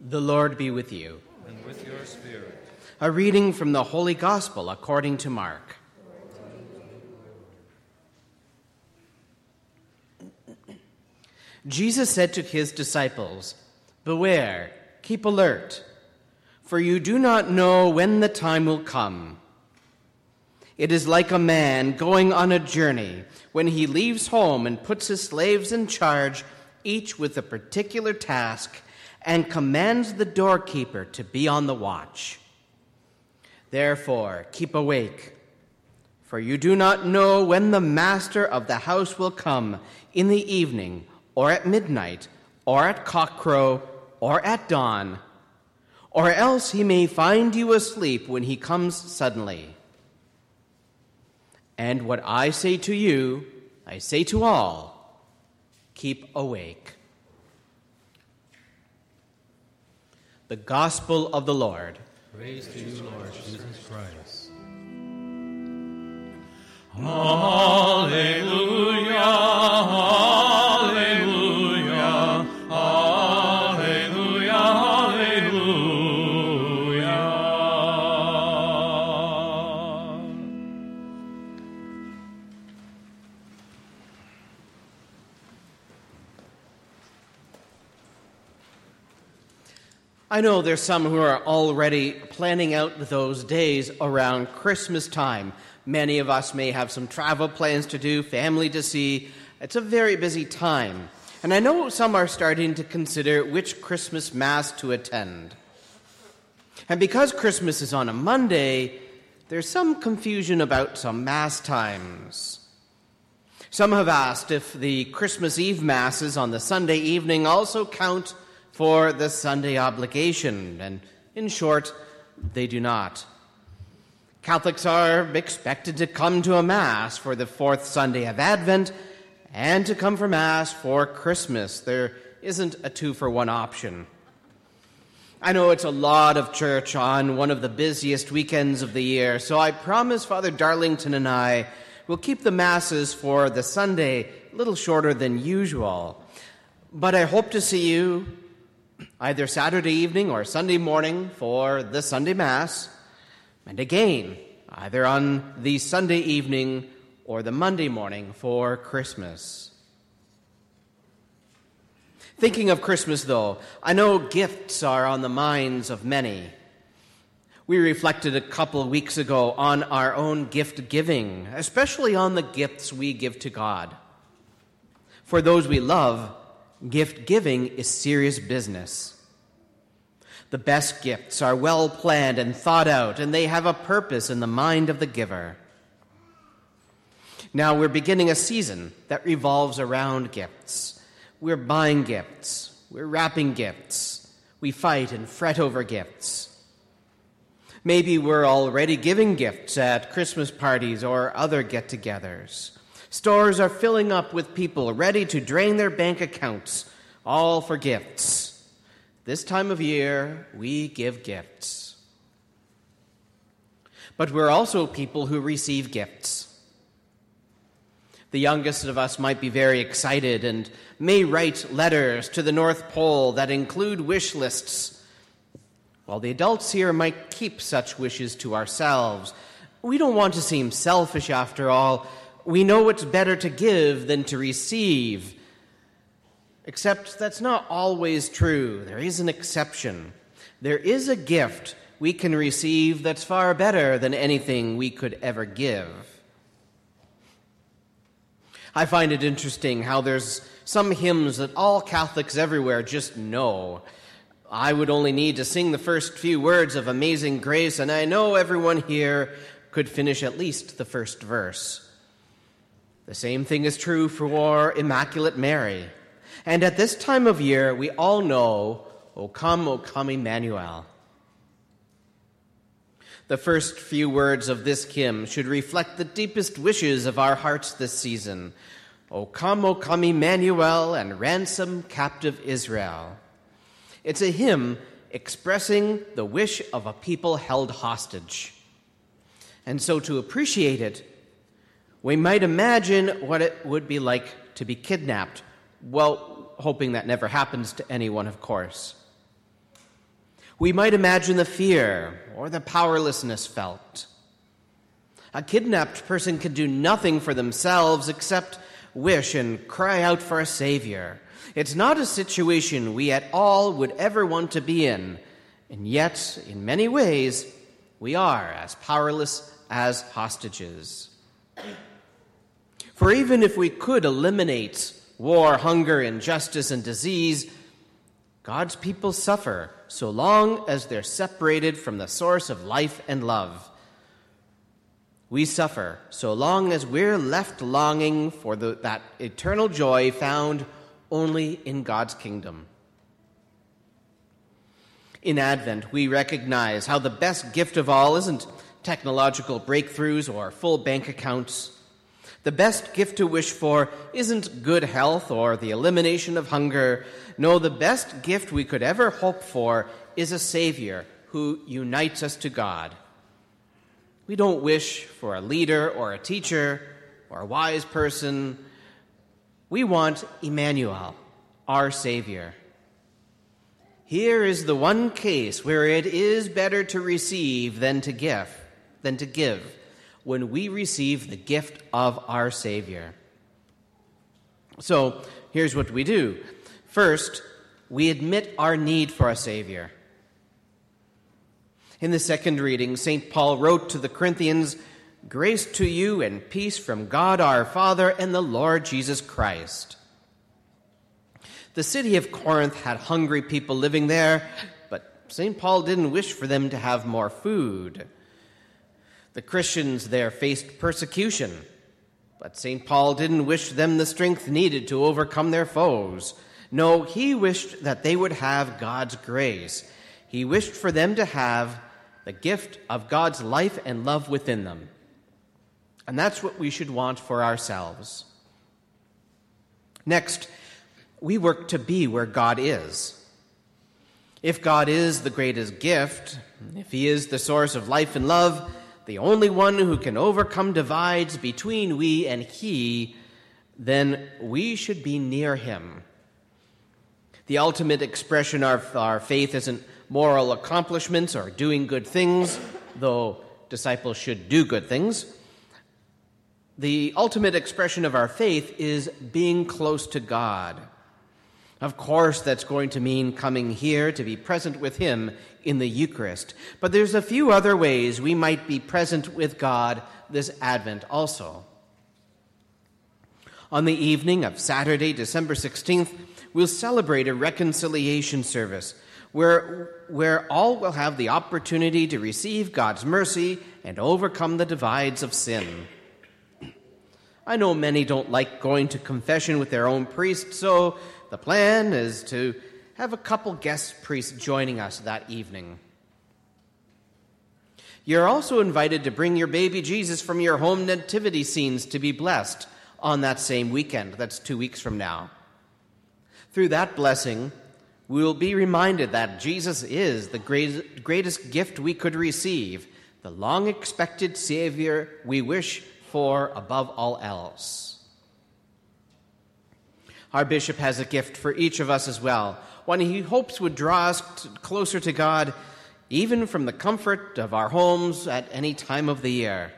The Lord be with you. And with your spirit. A reading from the Holy Gospel according to Mark. Jesus said to his disciples, Beware, keep alert, for you do not know when the time will come. It is like a man going on a journey when he leaves home and puts his slaves in charge, each with a particular task, and commands the doorkeeper to be on the watch. Therefore, keep awake, for you do not know when the master of the house will come in the evening or at midnight, or at cockcrow, or at dawn, or else he may find you asleep when he comes suddenly. And what I say to you, I say to all keep awake. The Gospel of the Lord. Praise to you, Lord Jesus Christ. Hallelujah. I know there's some who are already planning out those days around Christmas time. Many of us may have some travel plans to do, family to see. It's a very busy time. And I know some are starting to consider which Christmas Mass to attend. And because Christmas is on a Monday, there's some confusion about some Mass times. Some have asked if the Christmas Eve Masses on the Sunday evening also count for the Sunday obligation, and in short, they do not. Catholics are expected to come to a Mass for the fourth Sunday of Advent and to come for Mass for Christmas. There isn't a two for one option. I know it's a lot of church on one of the busiest weekends of the year, so I promise Father Darlington and I will keep the Masses for the Sunday a little shorter than usual. But I hope to see you either Saturday evening or Sunday morning for the Sunday Mass, and again, either on the Sunday evening or the Monday morning for Christmas. Thinking of Christmas, though, I know gifts are on the minds of many. We reflected a couple of weeks ago on our own gift giving, especially on the gifts we give to God. For those we love, Gift giving is serious business. The best gifts are well planned and thought out, and they have a purpose in the mind of the giver. Now we're beginning a season that revolves around gifts. We're buying gifts, we're wrapping gifts, we fight and fret over gifts. Maybe we're already giving gifts at Christmas parties or other get togethers. Stores are filling up with people ready to drain their bank accounts, all for gifts. This time of year, we give gifts. But we're also people who receive gifts. The youngest of us might be very excited and may write letters to the North Pole that include wish lists, while the adults here might keep such wishes to ourselves. We don't want to seem selfish after all we know it's better to give than to receive. Except that's not always true. There is an exception. There is a gift we can receive that's far better than anything we could ever give. I find it interesting how there's some hymns that all Catholics everywhere just know. I would only need to sing the first few words of Amazing Grace, and I know everyone here could finish at least the first verse. The same thing is true for Immaculate Mary. And at this time of year, we all know, O come, O come, Emmanuel. The first few words of this hymn should reflect the deepest wishes of our hearts this season. O come, O come, Emmanuel, and ransom captive Israel. It's a hymn expressing the wish of a people held hostage. And so to appreciate it, we might imagine what it would be like to be kidnapped. Well, hoping that never happens to anyone, of course. We might imagine the fear or the powerlessness felt. A kidnapped person can do nothing for themselves except wish and cry out for a Savior. It's not a situation we at all would ever want to be in, and yet, in many ways, we are as powerless as hostages. For even if we could eliminate war, hunger, injustice, and disease, God's people suffer so long as they're separated from the source of life and love. We suffer so long as we're left longing for the, that eternal joy found only in God's kingdom. In Advent, we recognize how the best gift of all isn't technological breakthroughs or full bank accounts. The best gift to wish for isn't good health or the elimination of hunger. No, the best gift we could ever hope for is a Savior who unites us to God. We don't wish for a leader or a teacher or a wise person. We want Emmanuel, our Savior. Here is the one case where it is better to receive than to give, than to give when we receive the gift of our Savior. So, here's what we do. First, we admit our need for a Savior. In the second reading, St. Paul wrote to the Corinthians, Grace to you and peace from God our Father and the Lord Jesus Christ. The city of Corinth had hungry people living there, but St. Paul didn't wish for them to have more food. The Christians there faced persecution, but St. Paul didn't wish them the strength needed to overcome their foes. No, he wished that they would have God's grace. He wished for them to have the gift of God's life and love within them. And that's what we should want for ourselves. Next, we work to be where God is. If God is the greatest gift, if He is the source of life and love, the only one who can overcome divides between we and He, then we should be near Him. The ultimate expression of our faith isn't moral accomplishments or doing good things, though disciples should do good things. The ultimate expression of our faith is being close to God. Of course, that's going to mean coming here to be present with Him in the Eucharist. But there's a few other ways we might be present with God this Advent also. On the evening of Saturday, December 16th, we'll celebrate a reconciliation service where, where all will have the opportunity to receive God's mercy and overcome the divides of sin. I know many don't like going to confession with their own priest, so the plan is to have a couple guest priests joining us that evening. You're also invited to bring your baby Jesus from your home nativity scenes to be blessed on that same weekend. That's two weeks from now. Through that blessing, we will be reminded that Jesus is the greatest gift we could receive, the long expected Savior we wish for above all else. Our bishop has a gift for each of us as well, one he hopes would draw us closer to God, even from the comfort of our homes at any time of the year.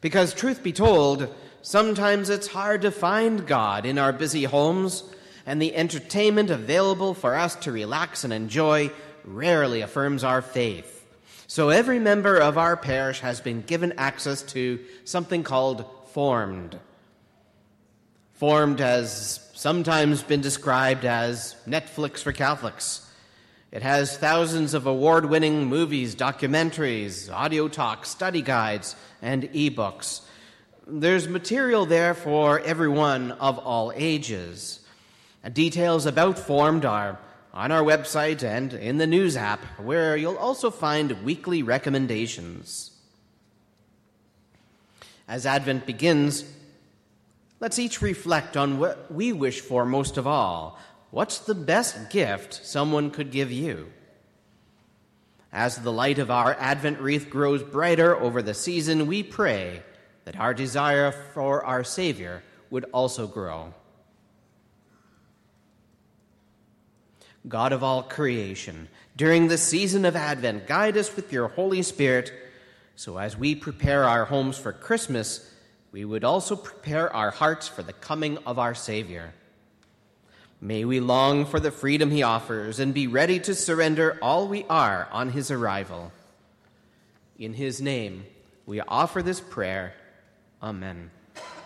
Because, truth be told, sometimes it's hard to find God in our busy homes, and the entertainment available for us to relax and enjoy rarely affirms our faith. So, every member of our parish has been given access to something called Formed. Formed has sometimes been described as Netflix for Catholics. It has thousands of award winning movies, documentaries, audio talks, study guides, and ebooks. There's material there for everyone of all ages. Details about Formed are on our website and in the news app, where you'll also find weekly recommendations. As Advent begins, Let's each reflect on what we wish for most of all. What's the best gift someone could give you? As the light of our Advent wreath grows brighter over the season, we pray that our desire for our Savior would also grow. God of all creation, during the season of Advent, guide us with your Holy Spirit, so as we prepare our homes for Christmas, we would also prepare our hearts for the coming of our Savior. May we long for the freedom he offers and be ready to surrender all we are on his arrival. In his name, we offer this prayer. Amen.